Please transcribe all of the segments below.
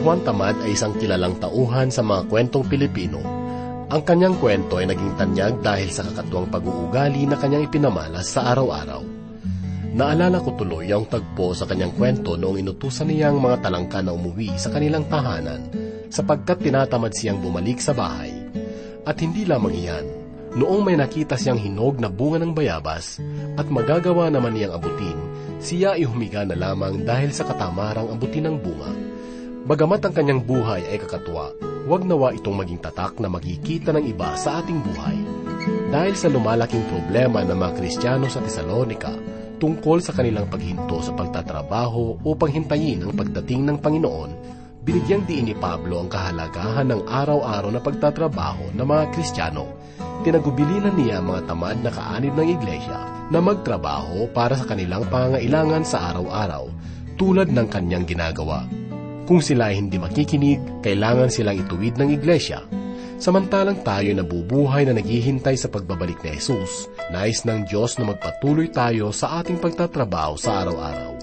Juan Tamad ay isang kilalang tauhan sa mga kwentong Pilipino. Ang kanyang kwento ay naging tanyag dahil sa kakatuwang pag-uugali na kanyang ipinamalas sa araw-araw. Naalala ko tuloy ang tagpo sa kanyang kwento noong inutusan niyang mga talangka na umuwi sa kanilang tahanan sapagkat tinatamad siyang bumalik sa bahay. At hindi lamang iyan, noong may nakita siyang hinog na bunga ng bayabas at magagawa naman niyang abutin, siya ay humiga na lamang dahil sa katamarang abutin ng bunga. Bagamat ang kanyang buhay ay kakatuwa, huwag nawa itong maging tatak na makikita ng iba sa ating buhay. Dahil sa lumalaking problema ng mga Kristiyano sa Tesalonika tungkol sa kanilang paghinto sa pagtatrabaho upang hintayin ang pagdating ng Panginoon, binigyang diin ni Pablo ang kahalagahan ng araw-araw na pagtatrabaho ng mga Kristiyano. Tinagubilinan niya ang mga tamad na kaanib ng iglesia na magtrabaho para sa kanilang pangangailangan sa araw-araw tulad ng kanyang ginagawa. Kung sila ay hindi makikinig, kailangan silang ituwid ng iglesia. Samantalang tayo nabubuhay na naghihintay sa pagbabalik ni Jesus, nais ng Diyos na magpatuloy tayo sa ating pagtatrabaho sa araw-araw.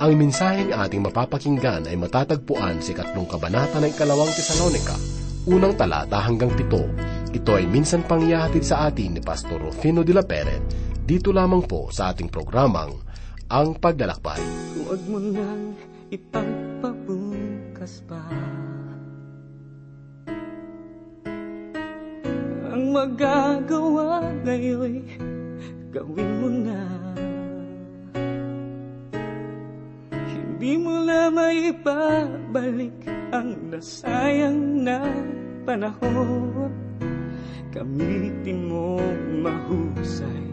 Ang mensaheng ating mapapakinggan ay matatagpuan sa ikatlong kabanata ng ikalawang Tesalonika, unang talata hanggang pito. Ito ay minsan pang ihahatid sa atin ni Pastor Rufino de la Pere, dito lamang po sa ating programang Ang Paglalakbay. Huwag mo nang ipagpabukas pa. Ang magagawa ngayon gawin mo na. Hindi mo na maibabalik ang nasayang na panahon. Gamitin mo mahusay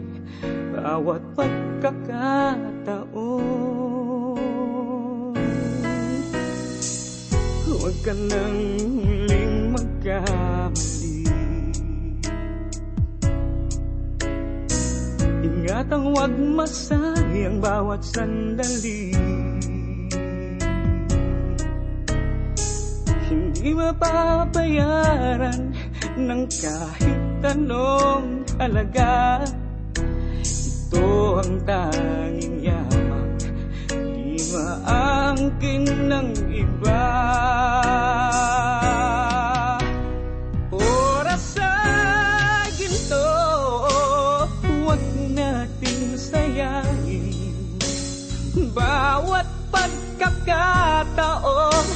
bawat pagkakataon Huwag ka nang muling magkamali. Ingatang huwag masayang bawat sandali. Hindi mapapayaran ng kahit anong halaga. Ito ang tanging Di maangkin ng iba. Oras sa ginto Huwag nating sayangin Bawat pagkakataon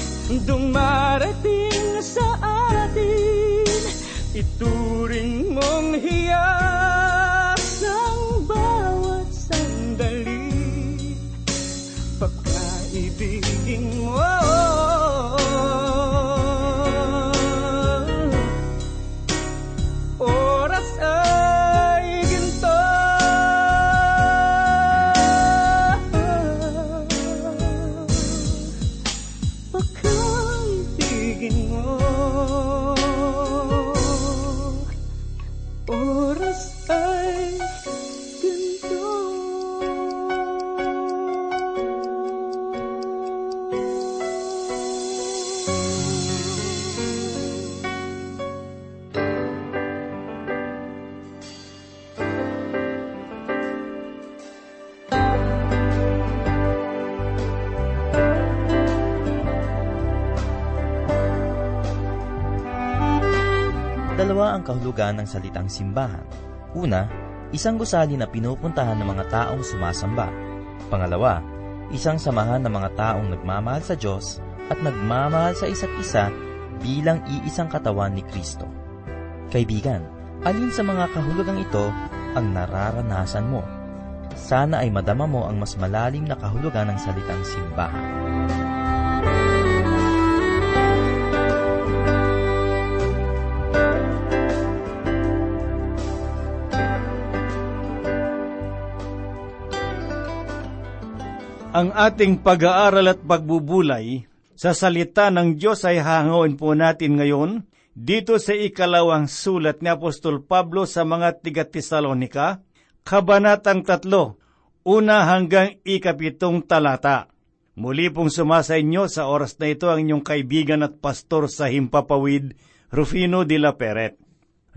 Dumarating sa atin. Ituring mong hiyas Ang kahulugan ng salitang simbahan. Una, isang gusali na pinupuntahan ng mga taong sumasamba. Pangalawa, isang samahan ng mga taong nagmamahal sa Diyos at nagmamahal sa isa't isa bilang iisang katawan ni Kristo. Kaibigan, alin sa mga kahulugang ito ang nararanasan mo? Sana ay madama mo ang mas malalim na kahulugan ng salitang simbahan. Ang ating pag-aaral at pagbubulay sa salita ng Diyos ay hangoin po natin ngayon dito sa ikalawang sulat ni Apostol Pablo sa mga tiga-Tesalonika, Kabanatang 3, una hanggang ikapitong talata. Muli pong sumasa inyo sa oras na ito ang inyong kaibigan at pastor sa Himpapawid, Rufino de la Peret.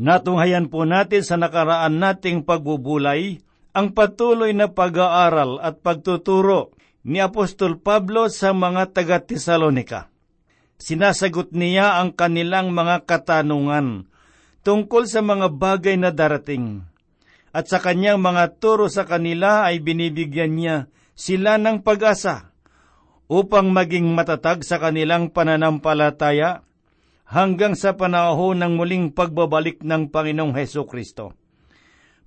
Natunghayan po natin sa nakaraan nating pagbubulay ang patuloy na pag-aaral at pagtuturo ni Apostol Pablo sa mga taga-Tesalonika. Sinasagot niya ang kanilang mga katanungan tungkol sa mga bagay na darating. At sa kanyang mga turo sa kanila ay binibigyan niya sila ng pag-asa upang maging matatag sa kanilang pananampalataya hanggang sa panahon ng muling pagbabalik ng Panginoong Heso Kristo.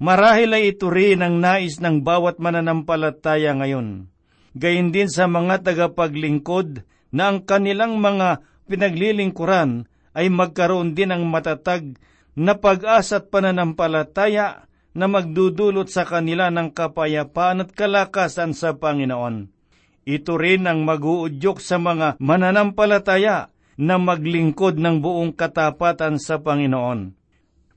Marahil ay ito rin ang nais ng bawat mananampalataya ngayon. Gayun din sa mga tagapaglingkod na ang kanilang mga pinaglilingkuran ay magkaroon din ng matatag na pag-asa at pananampalataya na magdudulot sa kanila ng kapayapaan at kalakasan sa Panginoon. Ito rin ang maguudyok sa mga mananampalataya na maglingkod ng buong katapatan sa Panginoon.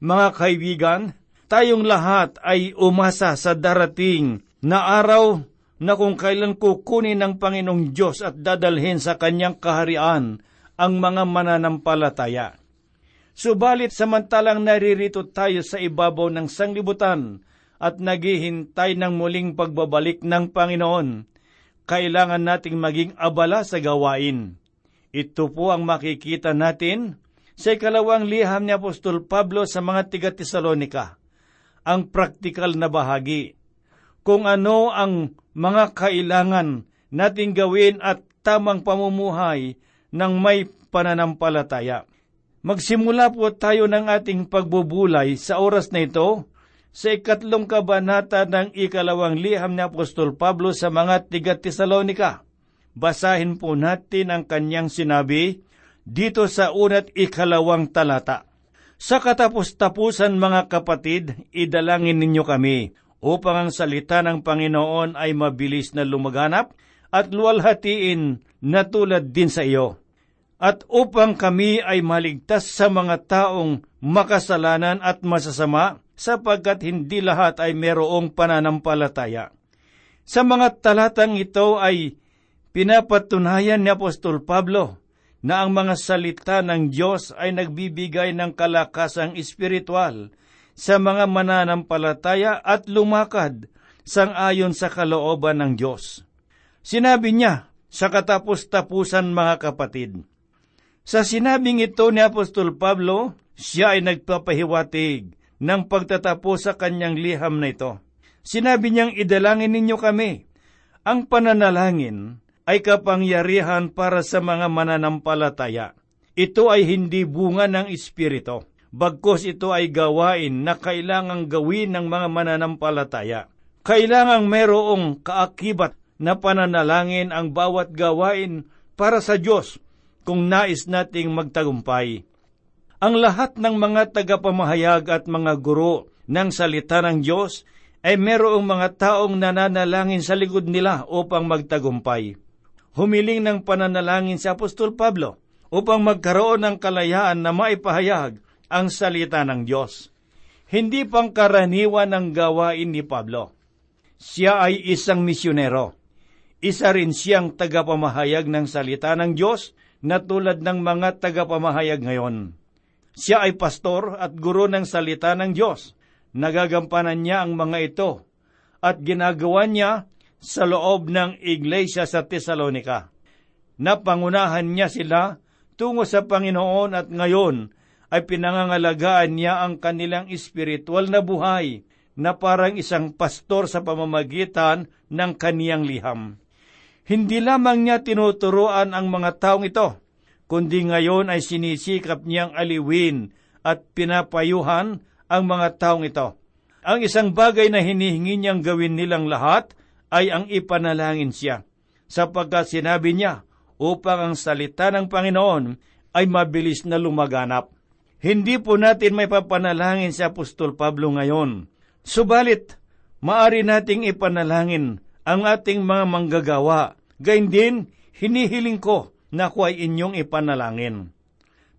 Mga kaibigan, tayong lahat ay umasa sa darating na araw na kung kailan kukunin ng Panginoong Diyos at dadalhin sa kanyang kaharian ang mga mananampalataya. Subalit samantalang naririto tayo sa ibabaw ng sanglibutan at naghihintay ng muling pagbabalik ng Panginoon, kailangan nating maging abala sa gawain. Ito po ang makikita natin sa ikalawang liham ni Apostol Pablo sa mga tiga-Tesalonika, ang praktikal na bahagi, kung ano ang mga kailangan nating gawin at tamang pamumuhay ng may pananampalataya. Magsimula po tayo ng ating pagbubulay sa oras na ito sa ikatlong kabanata ng ikalawang liham ni Apostol Pablo sa mga tiga-Tesalonika. Basahin po natin ang kanyang sinabi dito sa unat ikalawang talata. Sa katapos-tapusan mga kapatid, idalangin ninyo kami upang ang salita ng Panginoon ay mabilis na lumaganap at luwalhatiin na tulad din sa iyo at upang kami ay maligtas sa mga taong makasalanan at masasama, sapagkat hindi lahat ay merong pananampalataya. Sa mga talatang ito ay pinapatunayan ni Apostol Pablo na ang mga salita ng Diyos ay nagbibigay ng kalakasang espiritual sa mga mananampalataya at lumakad sang ayon sa kalooban ng Diyos. Sinabi niya sa katapos-tapusan mga kapatid, sa sinabing ito ni Apostol Pablo, siya ay nagpapahiwatig ng pagtatapos sa kanyang liham na ito. Sinabi niyang idalangin ninyo kami. Ang pananalangin ay kapangyarihan para sa mga mananampalataya. Ito ay hindi bunga ng Espiritu, bagkos ito ay gawain na kailangang gawin ng mga mananampalataya. Kailangang merong kaakibat na pananalangin ang bawat gawain para sa Diyos kung nais nating magtagumpay. Ang lahat ng mga tagapamahayag at mga guro ng salita ng Diyos ay merong mga taong nananalangin sa likod nila upang magtagumpay. Humiling ng pananalangin si Apostol Pablo upang magkaroon ng kalayaan na maipahayag ang salita ng Diyos. Hindi pangkaraniwan ang gawain ni Pablo. Siya ay isang misyonero. Isa rin siyang tagapamahayag ng salita ng Diyos na tulad ng mga tagapamahayag ngayon. Siya ay pastor at guro ng salita ng Diyos. Nagagampanan niya ang mga ito at ginagawa niya sa loob ng iglesia sa Tesalonika. Napangunahan niya sila tungo sa Panginoon at ngayon ay pinangangalagaan niya ang kanilang espiritual na buhay na parang isang pastor sa pamamagitan ng kaniyang liham. Hindi lamang niya tinuturoan ang mga taong ito, kundi ngayon ay sinisikap niyang aliwin at pinapayuhan ang mga taong ito. Ang isang bagay na hinihingi niyang gawin nilang lahat ay ang ipanalangin siya, sapagkat sinabi niya upang ang salita ng Panginoon ay mabilis na lumaganap. Hindi po natin may papanalangin si Apostol Pablo ngayon. Subalit, maari nating ipanalangin ang ating mga manggagawa. Gayun din, hinihiling ko na ako ay inyong ipanalangin.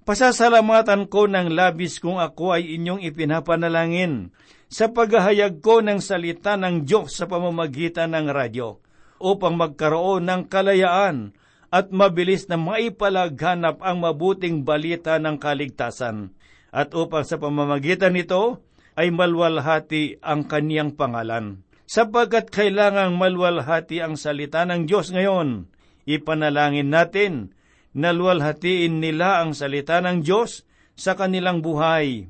Pasasalamatan ko ng labis kung ako ay inyong ipinapanalangin sa paghahayag ko ng salita ng Diyos sa pamamagitan ng radyo upang magkaroon ng kalayaan at mabilis na maipalaghanap ang mabuting balita ng kaligtasan at upang sa pamamagitan nito ay malwalhati ang kaniyang pangalan sapagkat kailangang malwalhati ang salita ng Diyos ngayon. Ipanalangin natin naluwalhatiin nila ang salita ng Diyos sa kanilang buhay.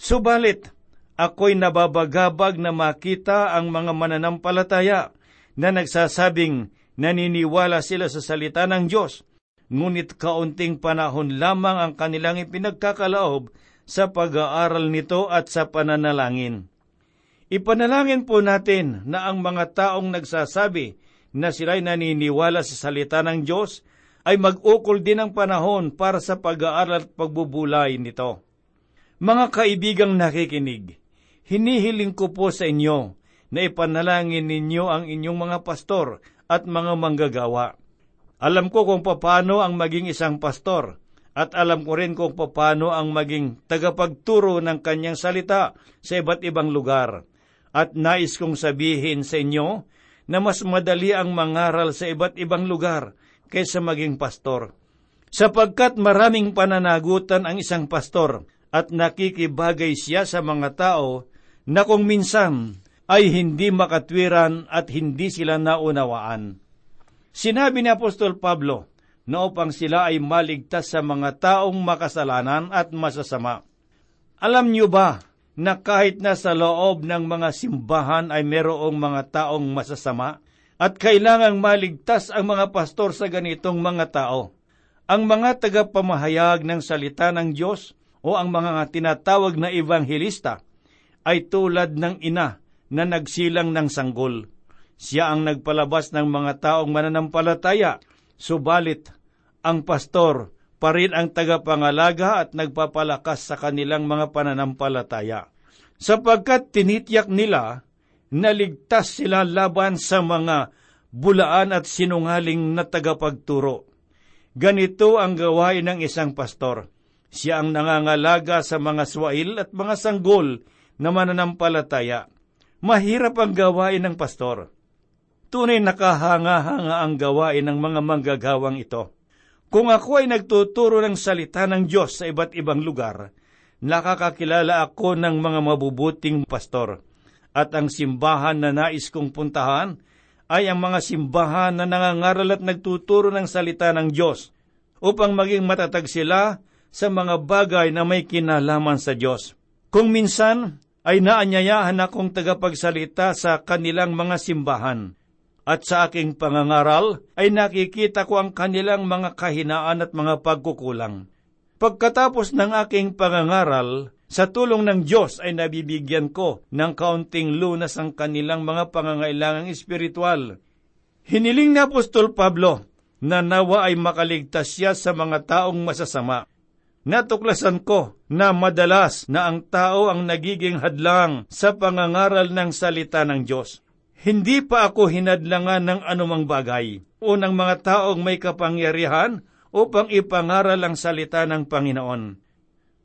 Subalit, ako'y nababagabag na makita ang mga mananampalataya na nagsasabing naniniwala sila sa salita ng Diyos, ngunit kaunting panahon lamang ang kanilang ipinagkakalaob sa pag-aaral nito at sa pananalangin. Ipanalangin po natin na ang mga taong nagsasabi na sila'y naniniwala sa salita ng Diyos ay mag-ukol din ng panahon para sa pag-aaral at pagbubulay nito. Mga kaibigang nakikinig, hinihiling ko po sa inyo na ipanalangin ninyo ang inyong mga pastor at mga manggagawa. Alam ko kung paano ang maging isang pastor at alam ko rin kung paano ang maging tagapagturo ng kanyang salita sa iba't ibang lugar. At nais kong sabihin sa inyo na mas madali ang mangaral sa iba't ibang lugar kaysa maging pastor. Sapagkat maraming pananagutan ang isang pastor at nakikibagay siya sa mga tao na kung minsan ay hindi makatwiran at hindi sila naunawaan. Sinabi ni Apostol Pablo na upang sila ay maligtas sa mga taong makasalanan at masasama. Alam niyo ba na kahit na sa loob ng mga simbahan ay merong mga taong masasama at kailangang maligtas ang mga pastor sa ganitong mga tao? Ang mga tagapamahayag ng salita ng Diyos o ang mga tinatawag na evangelista ay tulad ng ina na nagsilang ng sanggol. Siya ang nagpalabas ng mga taong mananampalataya, subalit ang pastor pa rin ang tagapangalaga at nagpapalakas sa kanilang mga pananampalataya. Sapagkat tinitiyak nila na ligtas sila laban sa mga bulaan at sinungaling na tagapagturo. Ganito ang gawain ng isang pastor. Siya ang nangangalaga sa mga swail at mga sanggol na mananampalataya. Mahirap ang gawain ng pastor. Tunay nakahanga-hanga ang gawain ng mga manggagawang ito. Kung ako ay nagtuturo ng salita ng Diyos sa iba't ibang lugar, nakakakilala ako ng mga mabubuting pastor. At ang simbahan na nais kong puntahan ay ang mga simbahan na nangangaral at nagtuturo ng salita ng Diyos upang maging matatag sila sa mga bagay na may kinalaman sa Diyos. Kung minsan ay naanyayahan akong tagapagsalita sa kanilang mga simbahan, at sa aking pangangaral ay nakikita ko ang kanilang mga kahinaan at mga pagkukulang. Pagkatapos ng aking pangangaral, sa tulong ng Diyos ay nabibigyan ko ng kaunting lunas ang kanilang mga pangangailangang espiritual. Hiniling ni Apostol Pablo na nawa ay makaligtas siya sa mga taong masasama. Natuklasan ko na madalas na ang tao ang nagiging hadlang sa pangangaral ng salita ng Diyos. Hindi pa ako hinadlangan ng anumang bagay o ng mga taong may kapangyarihan upang ipangaral ang salita ng Panginoon.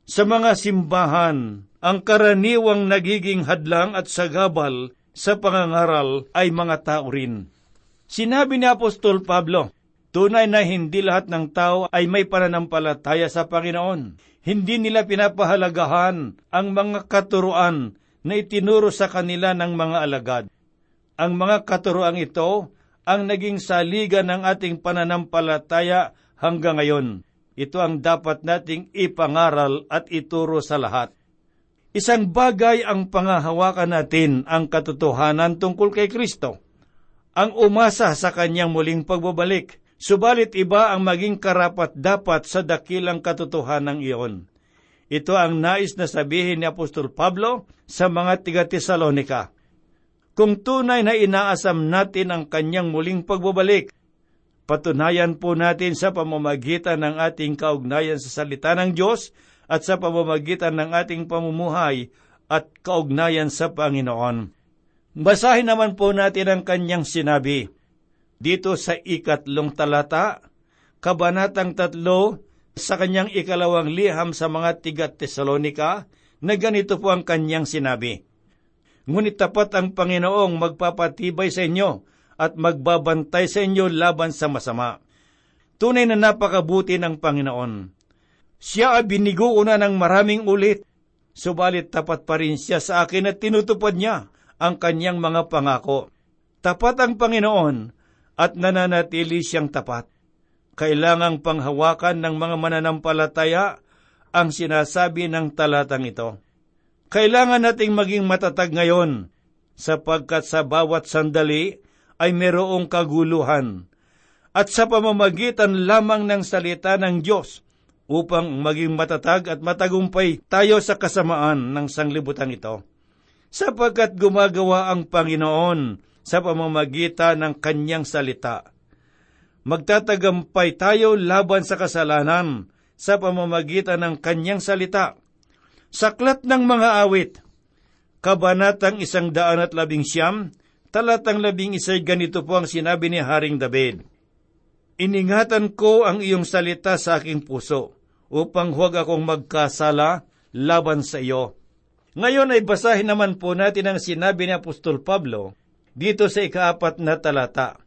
Sa mga simbahan, ang karaniwang nagiging hadlang at sagabal sa pangangaral ay mga tao rin. Sinabi ni Apostol Pablo, tunay na hindi lahat ng tao ay may pananampalataya sa Panginoon. Hindi nila pinapahalagahan ang mga katuruan na itinuro sa kanila ng mga alagad. Ang mga katuroang ito ang naging saligan ng ating pananampalataya hanggang ngayon. Ito ang dapat nating ipangaral at ituro sa lahat. Isang bagay ang pangahawakan natin ang katotohanan tungkol kay Kristo. Ang umasa sa kanyang muling pagbabalik, subalit iba ang maging karapat dapat sa dakilang katotohanan iyon. Ito ang nais na sabihin ni Apostol Pablo sa mga tiga-Tesalonika kung tunay na inaasam natin ang kanyang muling pagbabalik. Patunayan po natin sa pamamagitan ng ating kaugnayan sa salita ng Diyos at sa pamamagitan ng ating pamumuhay at kaugnayan sa Panginoon. Basahin naman po natin ang kanyang sinabi. Dito sa ikatlong talata, kabanatang tatlo, sa kanyang ikalawang liham sa mga tiga Tesalonika, na ganito po ang kanyang sinabi ngunit tapat ang Panginoong magpapatibay sa inyo at magbabantay sa inyo laban sa masama. Tunay na napakabuti ng Panginoon. Siya ay binigo una ng maraming ulit, subalit tapat pa rin siya sa akin at tinutupad niya ang kanyang mga pangako. Tapat ang Panginoon at nananatili siyang tapat. kailangang panghawakan ng mga mananampalataya ang sinasabi ng talatang ito. Kailangan nating maging matatag ngayon sapagkat sa bawat sandali ay merong kaguluhan at sa pamamagitan lamang ng salita ng Diyos upang maging matatag at matagumpay tayo sa kasamaan ng sanglibutan ito. Sapagkat gumagawa ang Panginoon sa pamamagitan ng kanyang salita. Magtatagampay tayo laban sa kasalanan sa pamamagitan ng kanyang salita. Saklat ng mga awit, Kabanatang isang daan at labing siyam, talatang labing isa'y ganito po ang sinabi ni Haring David. Iningatan ko ang iyong salita sa aking puso, upang huwag akong magkasala laban sa iyo. Ngayon ay basahin naman po natin ang sinabi ni Apostol Pablo dito sa ikaapat na talata.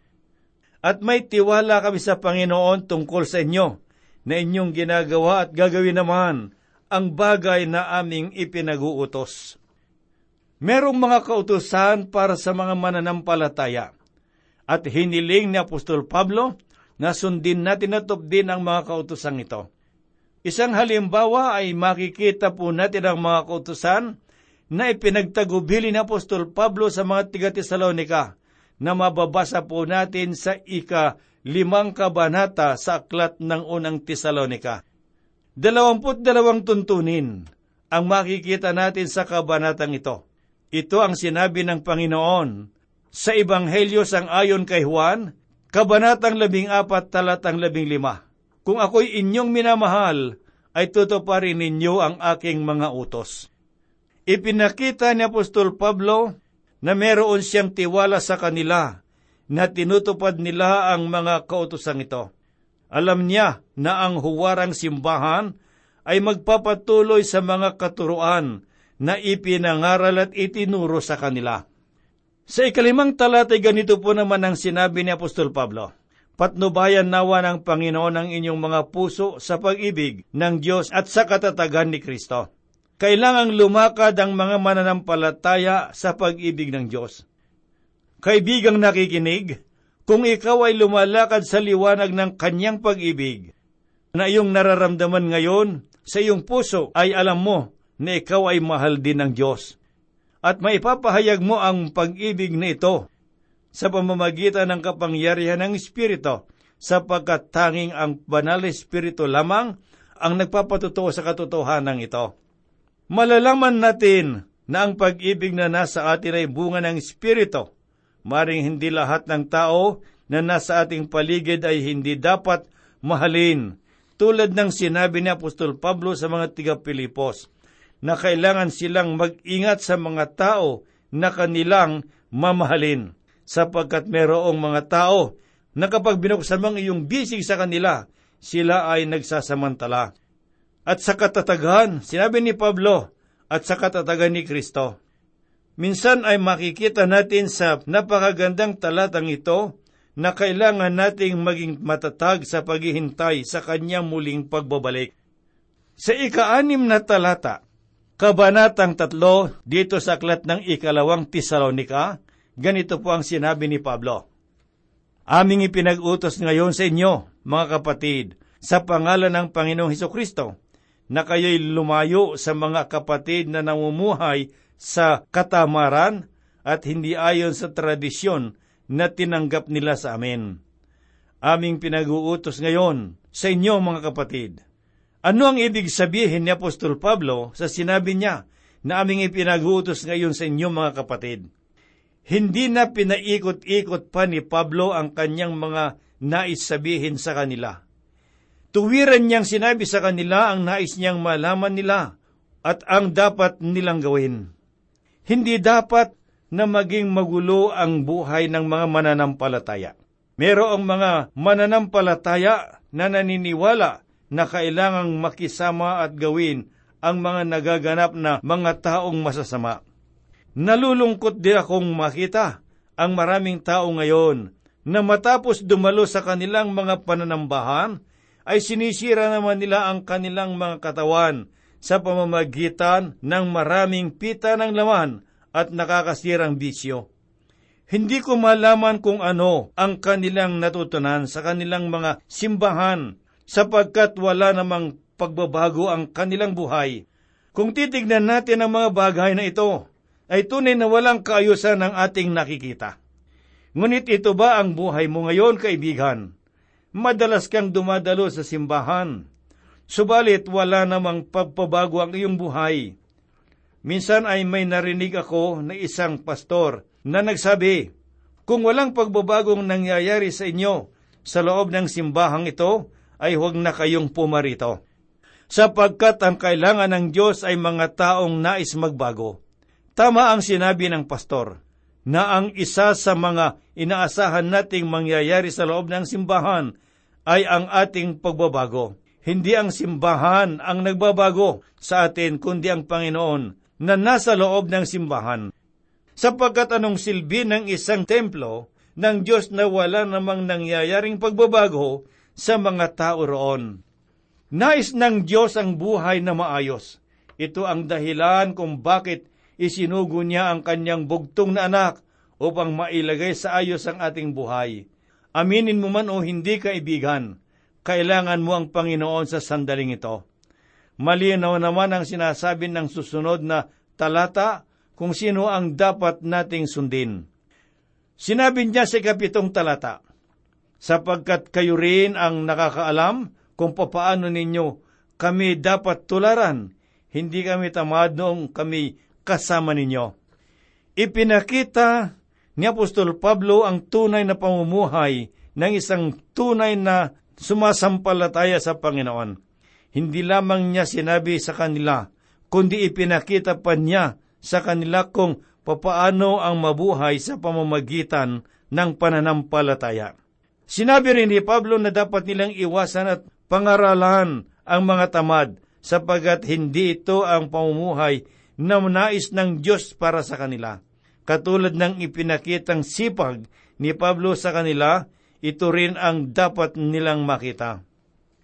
At may tiwala kami sa Panginoon tungkol sa inyo, na inyong ginagawa at gagawin naman ang bagay na aming ipinag-uutos. Merong mga kautusan para sa mga mananampalataya, at hiniling ni Apostol Pablo na sundin natin at din ang mga kautusan ito. Isang halimbawa ay makikita po natin ang mga kautusan na ipinagtagubili ni Apostol Pablo sa mga tiga-Tesalonika na mababasa po natin sa ika limang kabanata sa aklat ng unang Tesalonika. Dalawamput dalawang tuntunin ang makikita natin sa kabanatang ito. Ito ang sinabi ng Panginoon sa Ebanghelyo sang ayon kay Juan, kabanatang labing apat talatang labing lima. Kung ako'y inyong minamahal, ay tutuparin ninyo ang aking mga utos. Ipinakita ni Apostol Pablo na meron siyang tiwala sa kanila na tinutupad nila ang mga kautusang ito. Alam niya na ang huwarang simbahan ay magpapatuloy sa mga katuruan na ipinangaral at itinuro sa kanila. Sa ikalimang talatay ganito po naman ang sinabi ni Apostol Pablo, Patnubayan nawa ng Panginoon ang inyong mga puso sa pag-ibig ng Diyos at sa katatagan ni Kristo. Kailangang lumakad ang mga mananampalataya sa pag-ibig ng Diyos. Kaibigang nakikinig, kung ikaw ay lumalakad sa liwanag ng kanyang pag-ibig, na iyong nararamdaman ngayon sa iyong puso ay alam mo na ikaw ay mahal din ng Diyos. At maipapahayag mo ang pag-ibig na ito sa pamamagitan ng kapangyarihan ng Espiritu, sapagkat tanging ang banal Espiritu lamang ang nagpapatutuo sa katotohanan ito. Malalaman natin na ang pag-ibig na nasa atin ay bunga ng Espiritu, Maring hindi lahat ng tao na nasa ating paligid ay hindi dapat mahalin, tulad ng sinabi ni Apostol Pablo sa mga tiga-Pilipos, na kailangan silang mag-ingat sa mga tao na kanilang mamahalin, sapagkat merong mga tao na kapag binuksan mong iyong bisig sa kanila, sila ay nagsasamantala. At sa katatagan, sinabi ni Pablo, at sa katatagan ni Kristo, Minsan ay makikita natin sa napakagandang talatang ito na kailangan nating maging matatag sa paghihintay sa kanyang muling pagbabalik. Sa ikaanim na talata, kabanatang tatlo dito sa aklat ng ikalawang Tesalonika, ganito po ang sinabi ni Pablo. Aming ipinag-utos ngayon sa inyo, mga kapatid, sa pangalan ng Panginoong Heso Kristo, na kayo'y lumayo sa mga kapatid na namumuhay sa katamaran at hindi ayon sa tradisyon na tinanggap nila sa amin. Aming pinag-uutos ngayon sa inyo mga kapatid. Ano ang ibig sabihin ni Apostol Pablo sa sinabi niya na aming ipinag-uutos ngayon sa inyo mga kapatid? Hindi na pinaikot-ikot pa ni Pablo ang kanyang mga nais sabihin sa kanila. Tuwiran niyang sinabi sa kanila ang nais niyang malaman nila at ang dapat nilang gawin. Hindi dapat na maging magulo ang buhay ng mga mananampalataya. Merong mga mananampalataya na naniniwala na kailangang makisama at gawin ang mga nagaganap na mga taong masasama. Nalulungkot din akong makita ang maraming tao ngayon na matapos dumalo sa kanilang mga pananambahan, ay sinisira naman nila ang kanilang mga katawan sa pamamagitan ng maraming pita ng laman at nakakasirang bisyo. Hindi ko malaman kung ano ang kanilang natutunan sa kanilang mga simbahan sapagkat wala namang pagbabago ang kanilang buhay. Kung titignan natin ang mga bagay na ito, ay tunay na walang kaayusan ang ating nakikita. Ngunit ito ba ang buhay mo ngayon, kaibigan? Madalas kang dumadalo sa simbahan, subalit wala namang pagpabago ang iyong buhay. Minsan ay may narinig ako na isang pastor na nagsabi, Kung walang pagbabagong nangyayari sa inyo sa loob ng simbahang ito, ay huwag na kayong pumarito. Sapagkat ang kailangan ng Diyos ay mga taong nais magbago. Tama ang sinabi ng pastor na ang isa sa mga inaasahan nating mangyayari sa loob ng simbahan ay ang ating pagbabago. Hindi ang simbahan ang nagbabago sa atin, kundi ang Panginoon na nasa loob ng simbahan. Sapagkat anong silbi ng isang templo ng Diyos na wala namang nangyayaring pagbabago sa mga tao roon. Nais ng Diyos ang buhay na maayos. Ito ang dahilan kung bakit isinugo niya ang kanyang bugtong na anak upang mailagay sa ayos ang ating buhay. Aminin mo man o hindi kaibigan, kailangan mo ang Panginoon sa sandaling ito. Malinaw naman ang sinasabi ng susunod na talata kung sino ang dapat nating sundin. Sinabi niya sa kapitong talata, sapagkat kayo rin ang nakakaalam kung papaano ninyo kami dapat tularan, hindi kami tamad noong kami kasama ninyo. Ipinakita ni Apostol Pablo ang tunay na pamumuhay ng isang tunay na sumasampalataya sa Panginoon. Hindi lamang niya sinabi sa kanila, kundi ipinakita pa niya sa kanila kung papaano ang mabuhay sa pamamagitan ng pananampalataya. Sinabi rin ni Pablo na dapat nilang iwasan at pangaralan ang mga tamad sapagat hindi ito ang pamumuhay na nais ng Diyos para sa kanila. Katulad ng ipinakitang sipag ni Pablo sa kanila, ito rin ang dapat nilang makita.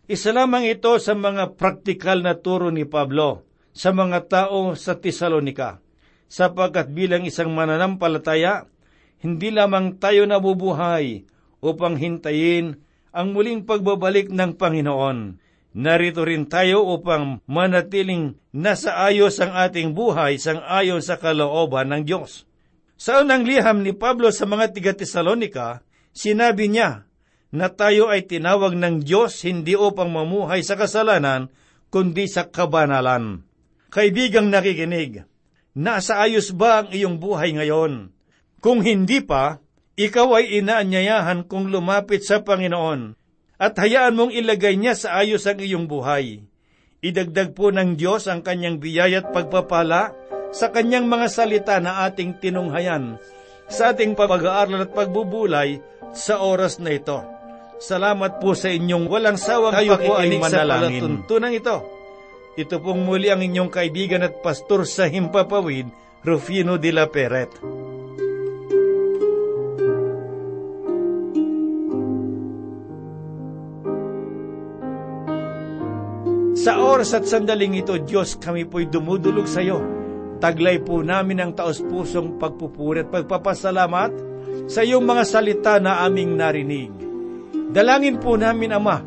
Isa lamang ito sa mga praktikal na turo ni Pablo sa mga tao sa Tesalonika, sapagkat bilang isang mananampalataya, hindi lamang tayo nabubuhay upang hintayin ang muling pagbabalik ng Panginoon. Narito rin tayo upang manatiling nasa ayos ang ating buhay sang ayon sa kalooban ng Diyos. Sa unang liham ni Pablo sa mga tiga-Tesalonika, sinabi niya na tayo ay tinawag ng Diyos hindi upang mamuhay sa kasalanan, kundi sa kabanalan. Kaibigang nakikinig, nasa ayos ba ang iyong buhay ngayon? Kung hindi pa, ikaw ay inaanyayahan kung lumapit sa Panginoon at hayaan mong ilagay niya sa ayos ang iyong buhay. Idagdag po ng Diyos ang kanyang biyaya at pagpapala sa kanyang mga salita na ating tinunghayan sa ating pag-aaral at pagbubulay sa oras na ito. Salamat po sa inyong walang sawang Tayo po ay manalangin. sa palatuntunan ito. Ito pong muli ang inyong kaibigan at pastor sa Himpapawid, Rufino de la Peret. Sa oras at sandaling ito, Diyos, kami po'y dumudulog sa iyo. Taglay po namin ang taos-pusong pagpupuri at pagpapasalamat sa iyong mga salita na aming narinig. Dalangin po namin, Ama,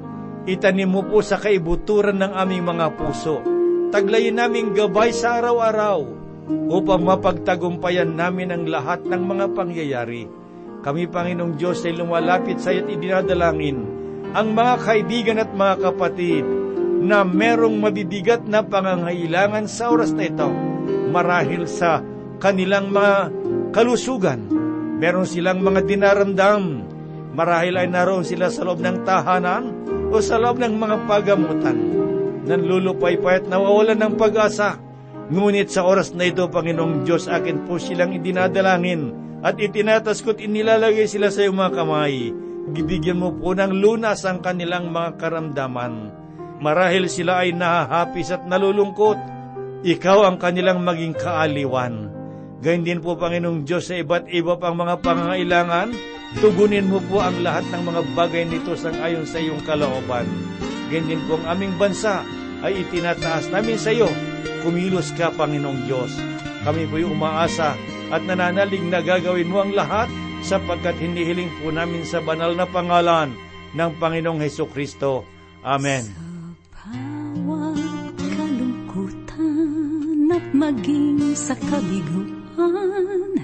itanim mo po sa kaibuturan ng aming mga puso. Taglayin namin gabay sa araw-araw upang mapagtagumpayan namin ang lahat ng mga pangyayari. Kami, Panginoong Diyos, ay lumalapit sa iyo at idinadalangin ang mga kaibigan at mga kapatid na merong mabibigat na pangangailangan sa oras na ito marahil sa kanilang mga kalusugan. Meron silang mga dinaramdam. Marahil ay naroon sila sa loob ng tahanan o sa loob ng mga pagamutan. Nanlulupay-pay at nawawalan ng pag-asa. Ngunit sa oras na ito, Panginoong Diyos, akin po silang idinadalangin at itinatas ko't inilalagay sila sa iyong mga kamay. Gibigyan mo po ng lunas ang kanilang mga karamdaman marahil sila ay nahahapis at nalulungkot. Ikaw ang kanilang maging kaaliwan. Gayun din po, Panginoong Diyos, sa iba't iba pang mga pangangailangan, tugunin mo po ang lahat ng mga bagay nito sang ayon sa iyong kalooban. Gayun din po ang aming bansa ay itinataas namin sa iyo. Kumilos ka, Panginoong Diyos. Kami po'y umaasa at nananalig na gagawin mo ang lahat sapagkat hinihiling po namin sa banal na pangalan ng Panginoong Heso Kristo. Amen. maging sa kabiguan.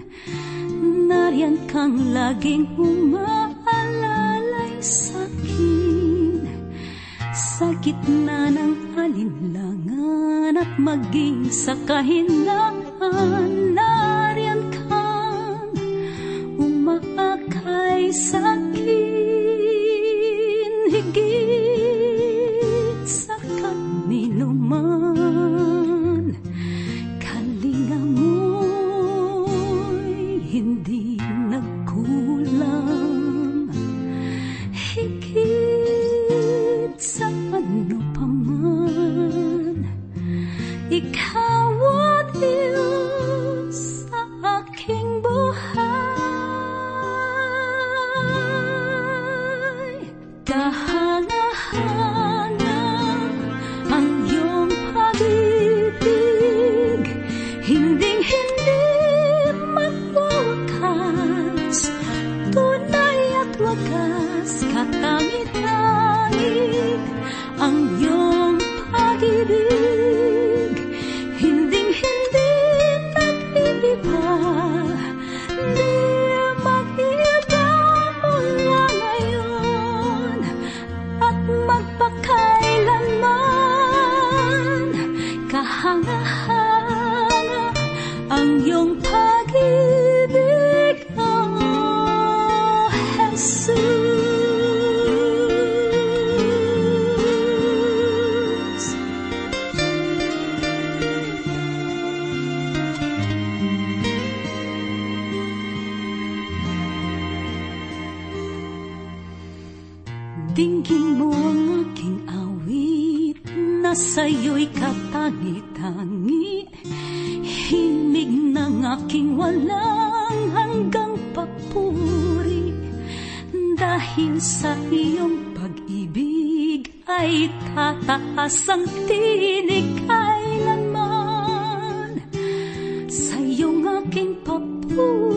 Nariyan kang laging umaalalay sa akin. Sa gitna ng alinlangan at maging sa kahinaan. nakangit-ngit ang iyong aking walang hanggang papuri. Dahil sa iyong pag-ibig ay tataas ang tinig kailanman sa iyong aking papuri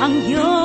ang Diyos.